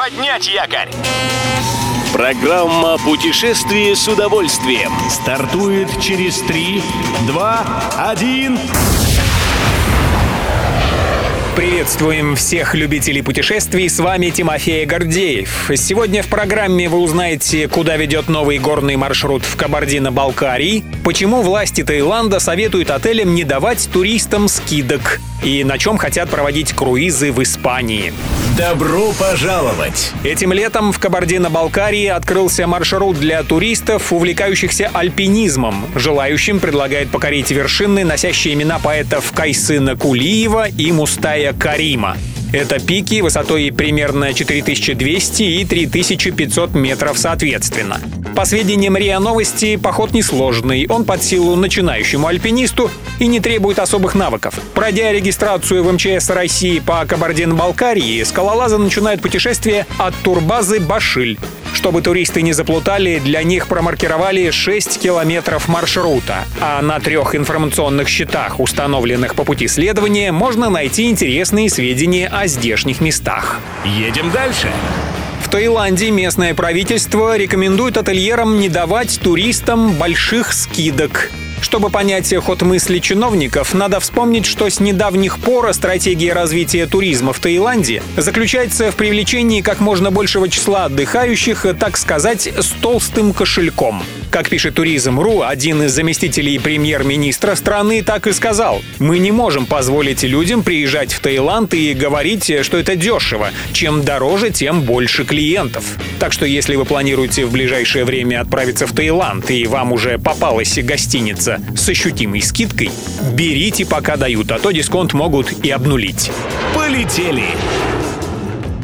Поднять якорь! Программа «Путешествие с удовольствием» стартует через 3, 2, 1... Приветствуем всех любителей путешествий, с вами Тимофей Гордеев. Сегодня в программе вы узнаете, куда ведет новый горный маршрут в Кабардино-Балкарии, почему власти Таиланда советуют отелям не давать туристам скидок и на чем хотят проводить круизы в Испании. Добро пожаловать! Этим летом в Кабардино-Балкарии открылся маршрут для туристов, увлекающихся альпинизмом. Желающим предлагают покорить вершины, носящие имена поэтов Кайсына Кулиева и Мустая Карима. Это пики высотой примерно 4200 и 3500 метров соответственно. По сведениям РИА Новости, поход несложный. Он под силу начинающему альпинисту и не требует особых навыков. Пройдя регистрацию в МЧС России по Кабардино-Балкарии, скалолазы начинают путешествие от турбазы Башиль. Чтобы туристы не заплутали, для них промаркировали 6 километров маршрута, а на трех информационных щитах, установленных по пути следования, можно найти интересные сведения о здешних местах. Едем дальше. В Таиланде местное правительство рекомендует ательерам не давать туристам больших скидок. Чтобы понять ход мысли чиновников, надо вспомнить, что с недавних пор стратегия развития туризма в Таиланде заключается в привлечении как можно большего числа отдыхающих, так сказать, с толстым кошельком. Как пишет Туризм.ру, один из заместителей премьер-министра страны так и сказал. Мы не можем позволить людям приезжать в Таиланд и говорить, что это дешево. Чем дороже, тем больше клиентов. Так что если вы планируете в ближайшее время отправиться в Таиланд и вам уже попалась гостиница с ощутимой скидкой, берите пока дают, а то дисконт могут и обнулить. Полетели!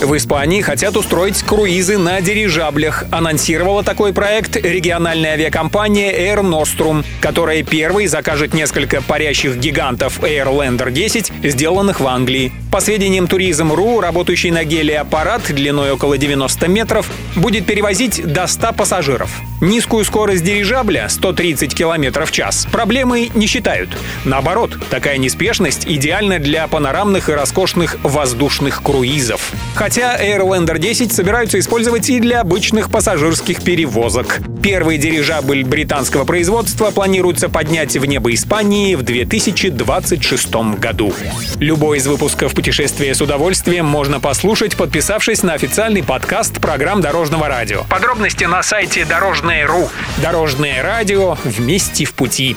В Испании хотят устроить круизы на дирижаблях. Анонсировала такой проект региональная авиакомпания Air Nostrum, которая первой закажет несколько парящих гигантов Airlander 10, сделанных в Англии. По сведениям Туризм.ру, работающий на геле аппарат длиной около 90 метров будет перевозить до 100 пассажиров. Низкую скорость дирижабля 130 км в час проблемой не считают. Наоборот, такая неспешность идеальна для панорамных и роскошных воздушных круизов. Airlander 10 собираются использовать и для обычных пассажирских перевозок. Первый дирижабль британского производства планируется поднять в небо Испании в 2026 году. Любой из выпусков «Путешествие с удовольствием» можно послушать, подписавшись на официальный подкаст программ Дорожного радио. Подробности на сайте Дорожное.ру. Дорожное радио вместе в пути.